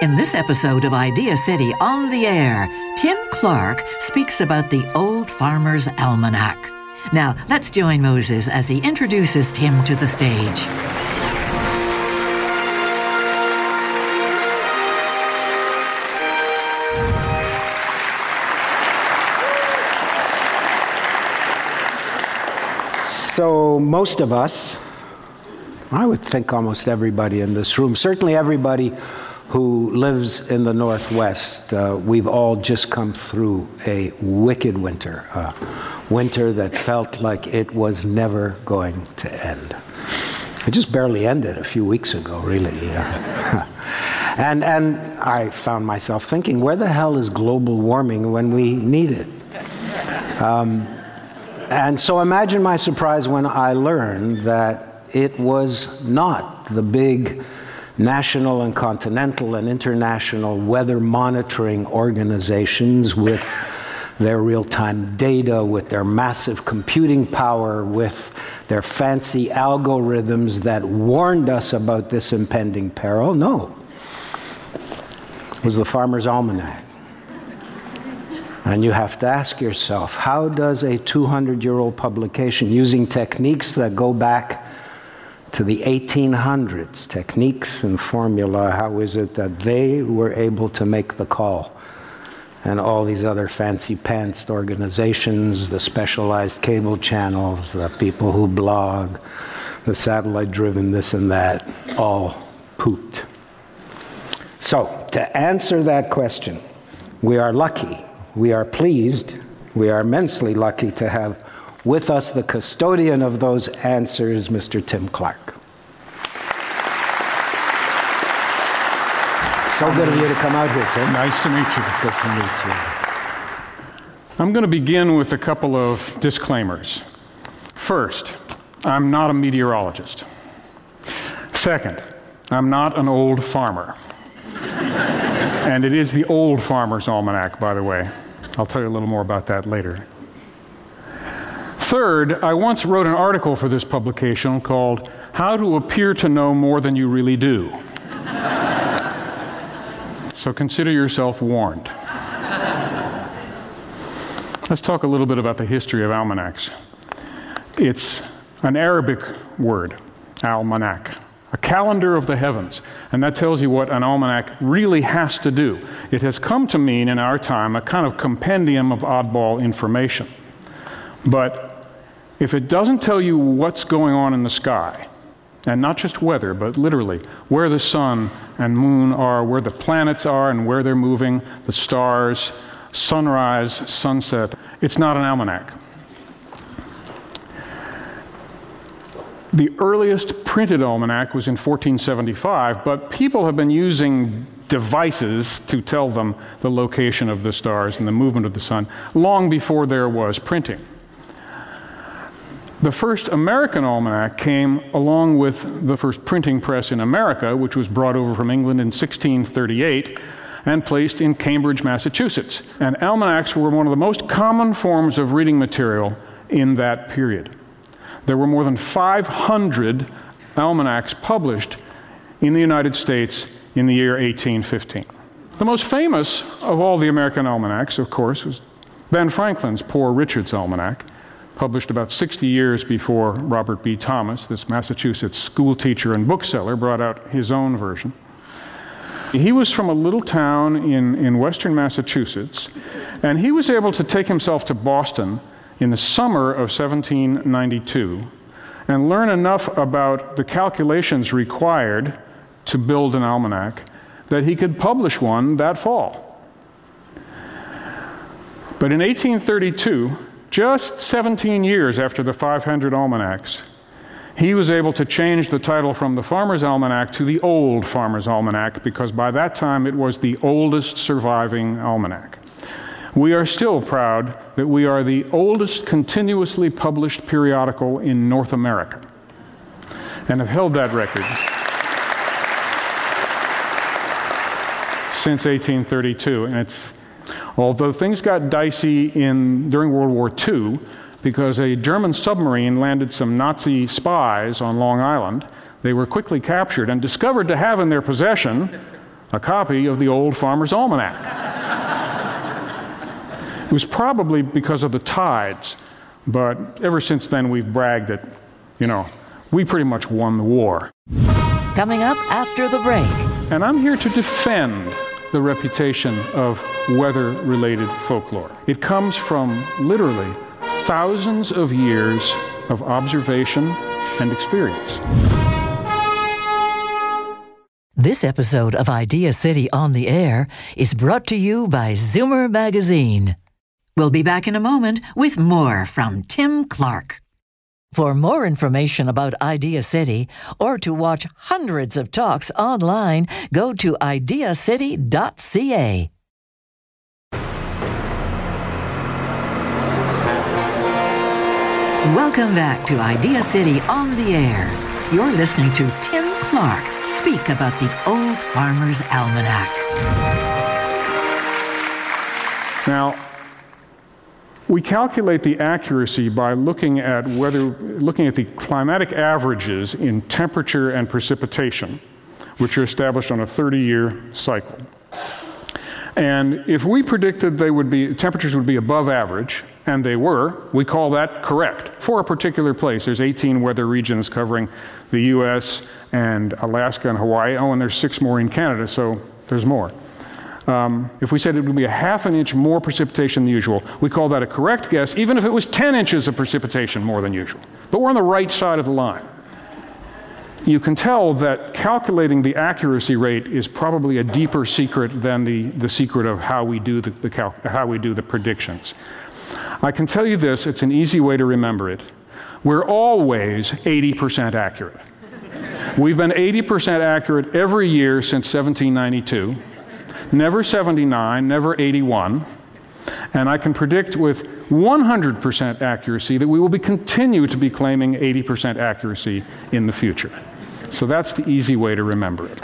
In this episode of Idea City on the Air, Tim Clark speaks about the Old Farmer's Almanac. Now, let's join Moses as he introduces Tim to the stage. So, most of us, I would think almost everybody in this room, certainly everybody who lives in the Northwest, uh, we've all just come through a wicked winter, a winter that felt like it was never going to end. It just barely ended a few weeks ago, really. and, and I found myself thinking, where the hell is global warming when we need it? Um, and so imagine my surprise when I learned that it was not the big national and continental and international weather monitoring organizations with their real time data, with their massive computing power, with their fancy algorithms that warned us about this impending peril. No. It was the Farmer's Almanac. And you have to ask yourself how does a 200 year old publication using techniques that go back to the 1800s, techniques and formula, how is it that they were able to make the call? And all these other fancy pantsed organizations, the specialized cable channels, the people who blog, the satellite driven this and that, all pooped. So, to answer that question, we are lucky, we are pleased, we are immensely lucky to have with us, the custodian of those answers, Mr. Tim Clark. So good of you to come out here, Tim. Nice to meet you. Good to meet you. I'm going to begin with a couple of disclaimers. First, I'm not a meteorologist. Second, I'm not an old farmer. and it is the Old Farmer's Almanac, by the way. I'll tell you a little more about that later. Third, I once wrote an article for this publication called How to Appear to Know More Than You Really Do. so consider yourself warned. Let's talk a little bit about the history of almanacs. It's an Arabic word, almanac, a calendar of the heavens. And that tells you what an almanac really has to do. It has come to mean in our time a kind of compendium of oddball information. But if it doesn't tell you what's going on in the sky, and not just weather, but literally where the sun and moon are, where the planets are, and where they're moving, the stars, sunrise, sunset, it's not an almanac. The earliest printed almanac was in 1475, but people have been using devices to tell them the location of the stars and the movement of the sun long before there was printing. The first American almanac came along with the first printing press in America, which was brought over from England in 1638 and placed in Cambridge, Massachusetts. And almanacs were one of the most common forms of reading material in that period. There were more than 500 almanacs published in the United States in the year 1815. The most famous of all the American almanacs, of course, was Ben Franklin's Poor Richard's Almanac published about 60 years before Robert B. Thomas, this Massachusetts schoolteacher and bookseller, brought out his own version. He was from a little town in, in western Massachusetts, and he was able to take himself to Boston in the summer of 1792 and learn enough about the calculations required to build an almanac that he could publish one that fall. But in 1832, just 17 years after the 500 almanacs, he was able to change the title from the Farmer's Almanac to the Old Farmer's Almanac because by that time it was the oldest surviving almanac. We are still proud that we are the oldest continuously published periodical in North America and have held that record since 1832. And it's, although things got dicey in, during World War II, because a German submarine landed some Nazi spies on Long Island, they were quickly captured and discovered to have in their possession a copy of the old Farmer's Almanac. It was probably because of the tides, but ever since then we've bragged that, you know, we pretty much won the war. Coming up after the break. And I'm here to defend the reputation of weather related folklore. It comes from literally thousands of years of observation and experience. This episode of Idea City on the Air is brought to you by Zoomer Magazine. We'll be back in a moment with more from Tim Clark. For more information about Idea City or to watch hundreds of talks online, go to ideacity.ca. Welcome back to Idea City on the Air. You're listening to Tim Clark speak about the Old Farmer's Almanac. Now, we calculate the accuracy by looking at whether looking at the climatic averages in temperature and precipitation, which are established on a 30-year cycle. And if we predicted they would be temperatures would be above average, and they were, we call that correct for a particular place. There's 18 weather regions covering the US and Alaska and Hawaii. Oh, and there's six more in Canada, so there's more. Um, if we said it would be a half an inch more precipitation than usual, we call that a correct guess, even if it was 10 inches of precipitation more than usual. But we're on the right side of the line. You can tell that calculating the accuracy rate is probably a deeper secret than the, the secret of how we, do the, the cal- how we do the predictions. I can tell you this, it's an easy way to remember it. We're always 80% accurate. We've been 80% accurate every year since 1792 never 79, never 81. And I can predict with 100% accuracy that we will be continue to be claiming 80% accuracy in the future. So that's the easy way to remember it.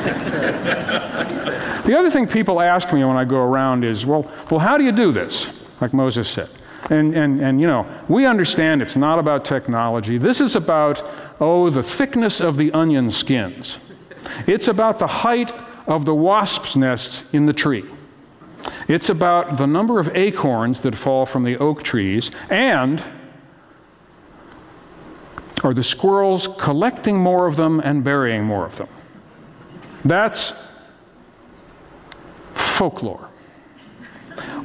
the other thing people ask me when I go around is, well, well, how do you do this? Like Moses said. And, and, and, you know, we understand it's not about technology. This is about, oh, the thickness of the onion skins. It's about the height of the wasp's nests in the tree. It's about the number of acorns that fall from the oak trees and are the squirrels collecting more of them and burying more of them. That's folklore.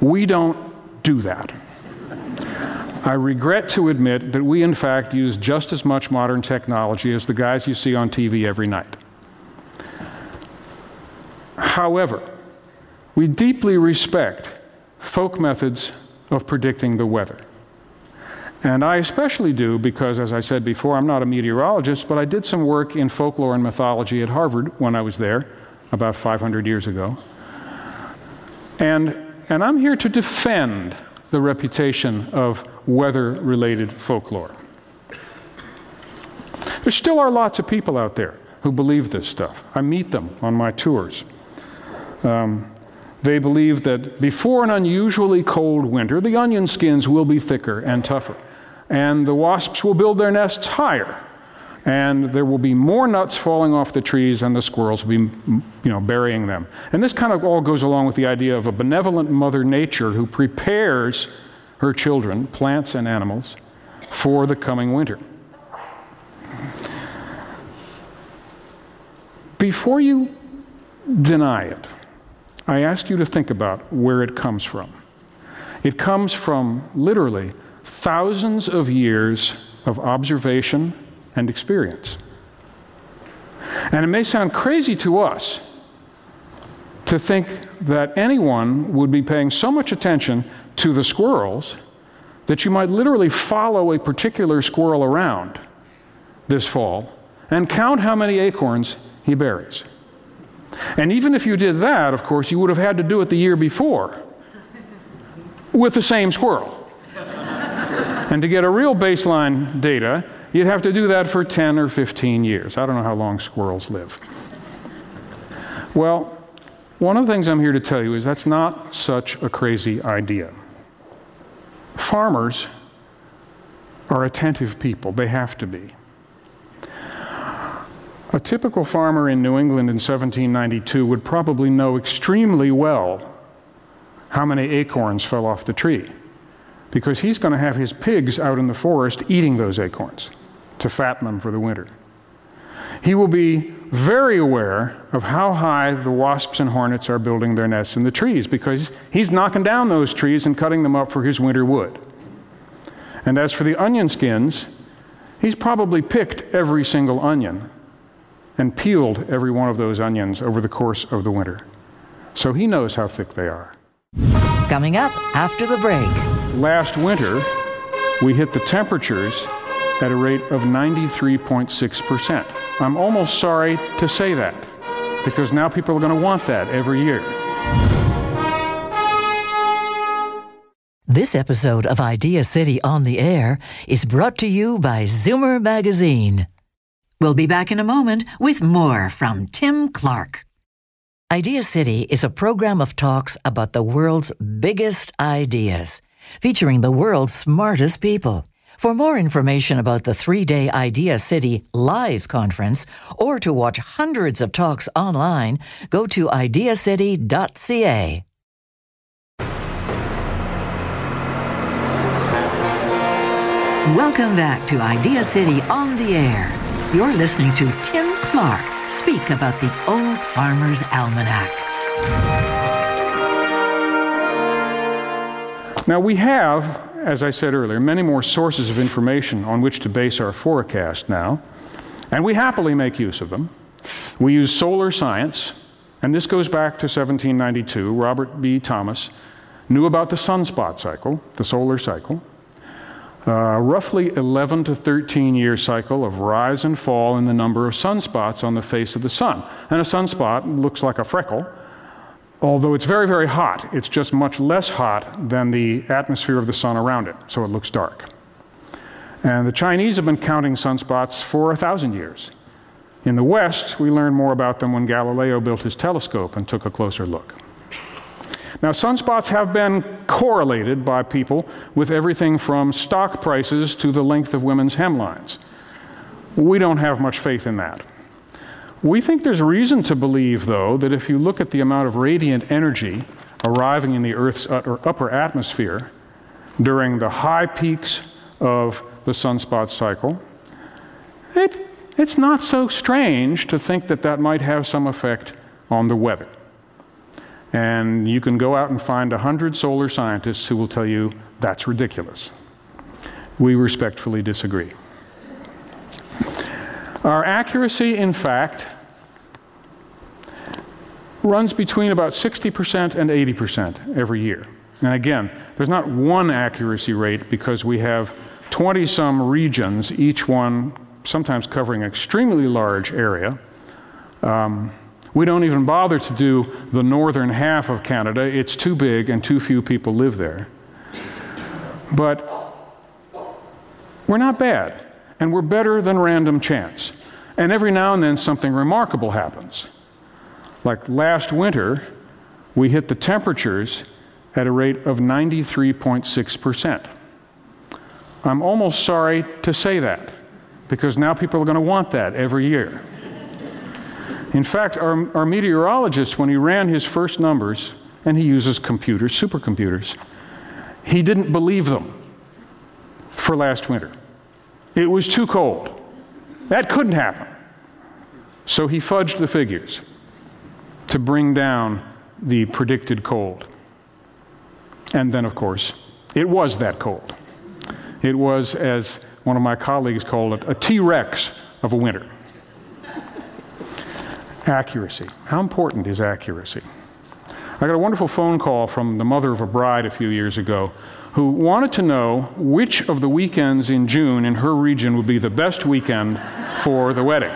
We don't do that. I regret to admit that we, in fact, use just as much modern technology as the guys you see on TV every night. However, we deeply respect folk methods of predicting the weather. And I especially do because, as I said before, I'm not a meteorologist, but I did some work in folklore and mythology at Harvard when I was there about 500 years ago. And, and I'm here to defend the reputation of weather related folklore. There still are lots of people out there who believe this stuff. I meet them on my tours. Um, they believe that before an unusually cold winter, the onion skins will be thicker and tougher, and the wasps will build their nests higher, and there will be more nuts falling off the trees, and the squirrels will be, you know, burying them. And this kind of all goes along with the idea of a benevolent Mother Nature who prepares her children, plants and animals, for the coming winter. Before you deny it, I ask you to think about where it comes from. It comes from literally thousands of years of observation and experience. And it may sound crazy to us to think that anyone would be paying so much attention to the squirrels that you might literally follow a particular squirrel around this fall and count how many acorns he buries. And even if you did that, of course, you would have had to do it the year before with the same squirrel. and to get a real baseline data, you'd have to do that for 10 or 15 years. I don't know how long squirrels live. Well, one of the things I'm here to tell you is that's not such a crazy idea. Farmers are attentive people, they have to be. A typical farmer in New England in 1792 would probably know extremely well how many acorns fell off the tree because he's going to have his pigs out in the forest eating those acorns to fatten them for the winter. He will be very aware of how high the wasps and hornets are building their nests in the trees because he's knocking down those trees and cutting them up for his winter wood. And as for the onion skins, he's probably picked every single onion and peeled every one of those onions over the course of the winter. So he knows how thick they are. Coming up after the break. Last winter, we hit the temperatures at a rate of 93.6%. I'm almost sorry to say that because now people are going to want that every year. This episode of Idea City on the Air is brought to you by Zoomer Magazine. We'll be back in a moment with more from Tim Clark. Idea City is a program of talks about the world's biggest ideas, featuring the world's smartest people. For more information about the three day Idea City live conference or to watch hundreds of talks online, go to ideacity.ca. Welcome back to Idea City on the Air. You're listening to Tim Clark speak about the Old Farmer's Almanac. Now, we have, as I said earlier, many more sources of information on which to base our forecast now, and we happily make use of them. We use solar science, and this goes back to 1792. Robert B. Thomas knew about the sunspot cycle, the solar cycle. Uh, roughly 11 to 13 year cycle of rise and fall in the number of sunspots on the face of the sun. And a sunspot looks like a freckle, although it's very, very hot. It's just much less hot than the atmosphere of the sun around it, so it looks dark. And the Chinese have been counting sunspots for a thousand years. In the West, we learned more about them when Galileo built his telescope and took a closer look. Now, sunspots have been correlated by people with everything from stock prices to the length of women's hemlines. We don't have much faith in that. We think there's reason to believe, though, that if you look at the amount of radiant energy arriving in the Earth's upper atmosphere during the high peaks of the sunspot cycle, it, it's not so strange to think that that might have some effect on the weather. And you can go out and find 100 solar scientists who will tell you that's ridiculous. We respectfully disagree. Our accuracy, in fact, runs between about 60% and 80% every year. And again, there's not one accuracy rate because we have 20 some regions, each one sometimes covering an extremely large area. Um, we don't even bother to do the northern half of Canada. It's too big and too few people live there. But we're not bad, and we're better than random chance. And every now and then something remarkable happens. Like last winter, we hit the temperatures at a rate of 93.6%. I'm almost sorry to say that because now people are going to want that every year. In fact, our, our meteorologist, when he ran his first numbers, and he uses computers, supercomputers, he didn't believe them for last winter. It was too cold. That couldn't happen. So he fudged the figures to bring down the predicted cold. And then, of course, it was that cold. It was, as one of my colleagues called it, a T Rex of a winter. Accuracy. How important is accuracy? I got a wonderful phone call from the mother of a bride a few years ago who wanted to know which of the weekends in June in her region would be the best weekend for the wedding.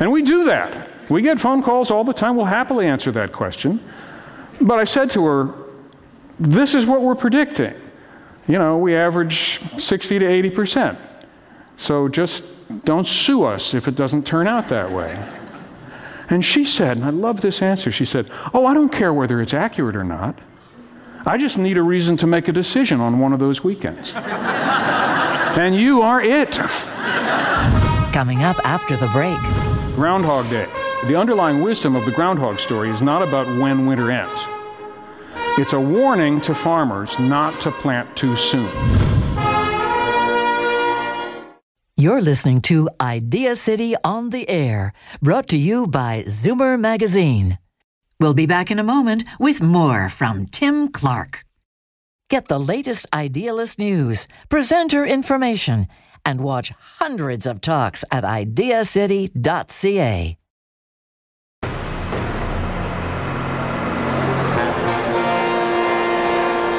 And we do that. We get phone calls all the time. We'll happily answer that question. But I said to her, this is what we're predicting. You know, we average 60 to 80 percent. So just don't sue us if it doesn't turn out that way. And she said, and I love this answer, she said, Oh, I don't care whether it's accurate or not. I just need a reason to make a decision on one of those weekends. and you are it. Coming up after the break Groundhog Day. The underlying wisdom of the groundhog story is not about when winter ends. It's a warning to farmers not to plant too soon. You're listening to Idea City on the Air, brought to you by Zoomer Magazine. We'll be back in a moment with more from Tim Clark. Get the latest Idea City news, presenter information, and watch hundreds of talks at ideacity.ca.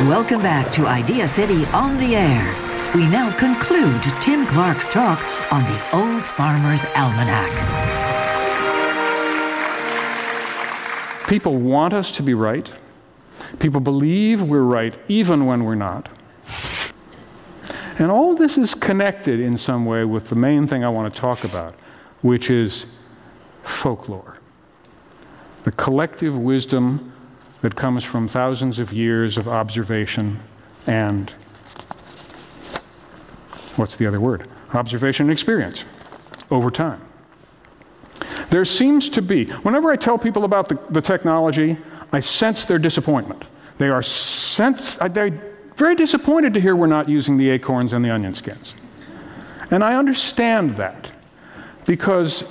Welcome back to Idea City on the Air. We now conclude Tim Clark's talk on the Old Farmer's Almanac. People want us to be right. People believe we're right even when we're not. And all this is connected in some way with the main thing I want to talk about, which is folklore. The collective wisdom that comes from thousands of years of observation and what's the other word? Observation and experience over time. There seems to be, whenever I tell people about the, the technology, I sense their disappointment. They are sense, uh, they're very disappointed to hear we're not using the acorns and the onion skins. And I understand that because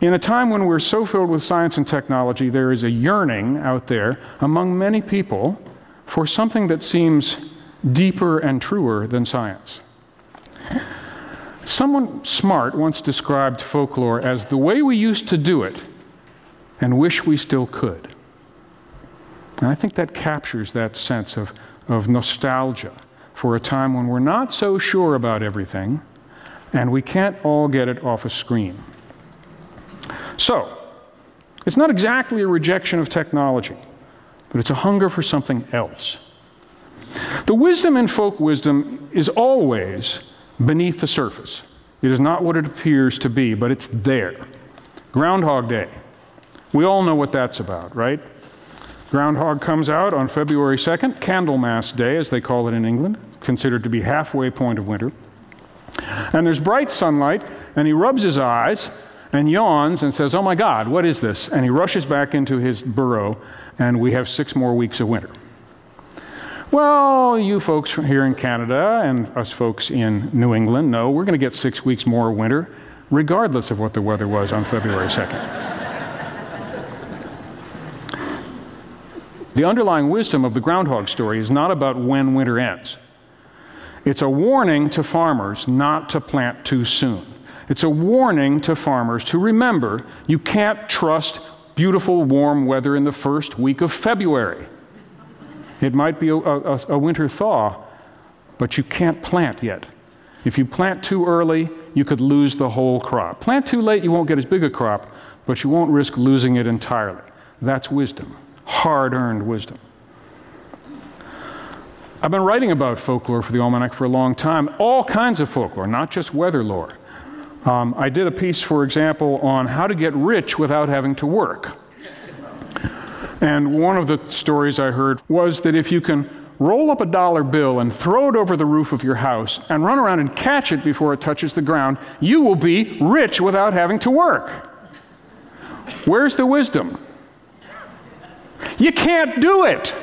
in a time when we're so filled with science and technology, there is a yearning out there among many people for something that seems deeper and truer than science. Someone smart once described folklore as the way we used to do it and wish we still could. And I think that captures that sense of, of nostalgia for a time when we're not so sure about everything and we can't all get it off a screen. So, it's not exactly a rejection of technology, but it's a hunger for something else. The wisdom in folk wisdom is always beneath the surface. It is not what it appears to be, but it's there. Groundhog Day. We all know what that's about, right? Groundhog comes out on February 2nd, Candlemas Day, as they call it in England, considered to be halfway point of winter. And there's bright sunlight, and he rubs his eyes and yawns and says, Oh my God, what is this? And he rushes back into his burrow, and we have six more weeks of winter. Well, you folks here in Canada and us folks in New England know we're going to get six weeks more winter, regardless of what the weather was on February 2nd. the underlying wisdom of the groundhog story is not about when winter ends. It's a warning to farmers not to plant too soon. It's a warning to farmers to remember you can't trust beautiful warm weather in the first week of February. It might be a, a, a, winter thaw, but you can't plant yet. If you plant too early, you could lose the whole crop. Plant too late, you won't get as big a crop, but you won't risk losing it entirely. That's wisdom, hard earned wisdom. I've been writing about folklore for the Almanac for a long time, all kinds of folklore, not just weather lore. Um, I did a piece, for example, on how to get rich without having to work. And one of the stories I heard was that if you can roll up a dollar bill and throw it over the roof of your house and run around and catch it before it touches the ground, you will be rich without having to work. Where's the wisdom? You can't do it.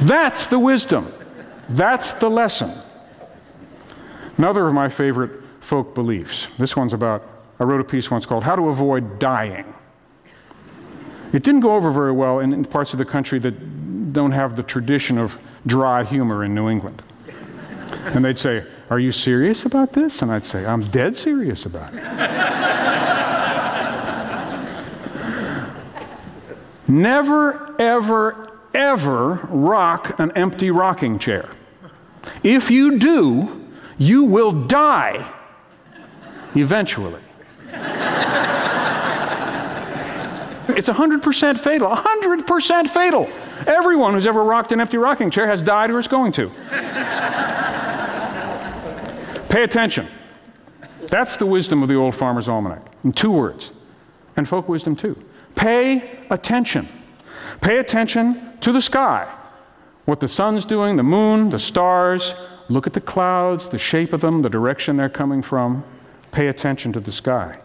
That's the wisdom. That's the lesson. Another of my favorite folk beliefs. This one's about, I wrote a piece once called How to Avoid Dying. It didn't go over very well in, in parts of the country that don't have the tradition of dry humor in New England. And they'd say, Are you serious about this? And I'd say, I'm dead serious about it. Never, ever, ever rock an empty rocking chair. If you do, you will die eventually. It's 100% fatal. 100% fatal. Everyone who's ever rocked an empty rocking chair has died or is going to. Pay attention. That's the wisdom of the Old Farmer's Almanac in two words, and folk wisdom too. Pay attention. Pay attention to the sky, what the sun's doing, the moon, the stars. Look at the clouds, the shape of them, the direction they're coming from. Pay attention to the sky.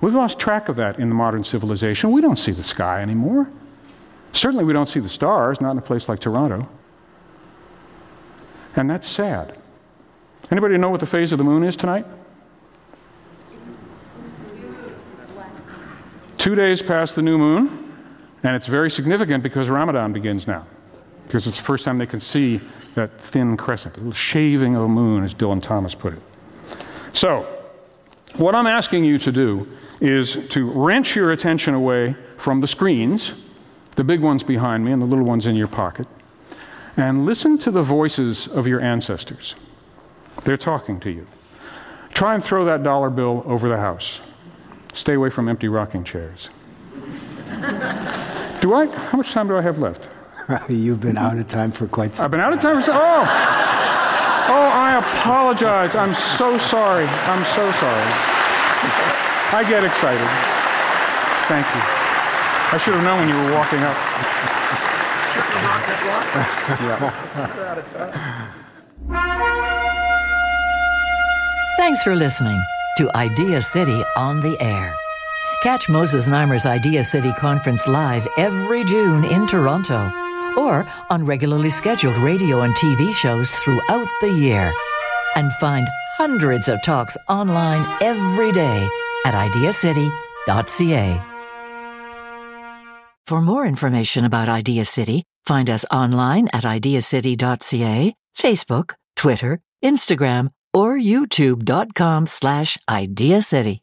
We've lost track of that in the modern civilization. We don't see the sky anymore. Certainly, we don't see the stars, not in a place like Toronto. And that's sad. Anybody know what the phase of the moon is tonight? Two days past the new moon, and it's very significant because Ramadan begins now. Because it's the first time they can see that thin crescent, a little shaving of a moon, as Dylan Thomas put it. So, what I'm asking you to do is to wrench your attention away from the screens, the big ones behind me and the little ones in your pocket, and listen to the voices of your ancestors. They're talking to you. Try and throw that dollar bill over the house. Stay away from empty rocking chairs. do I? How much time do I have left? You've been out of time for quite some I've been out of time for. Some. Oh! I apologize. I'm so sorry. I'm so sorry. I get excited. Thank you. I should have known when you were walking up. Thanks for listening to Idea City on the Air. Catch Moses Znaimer's Idea City Conference live every June in Toronto or on regularly scheduled radio and TV shows throughout the year. And find hundreds of talks online every day at ideacity.ca. For more information about Idea City, find us online at ideacity.ca, Facebook, Twitter, Instagram, or youtube.com slash ideacity.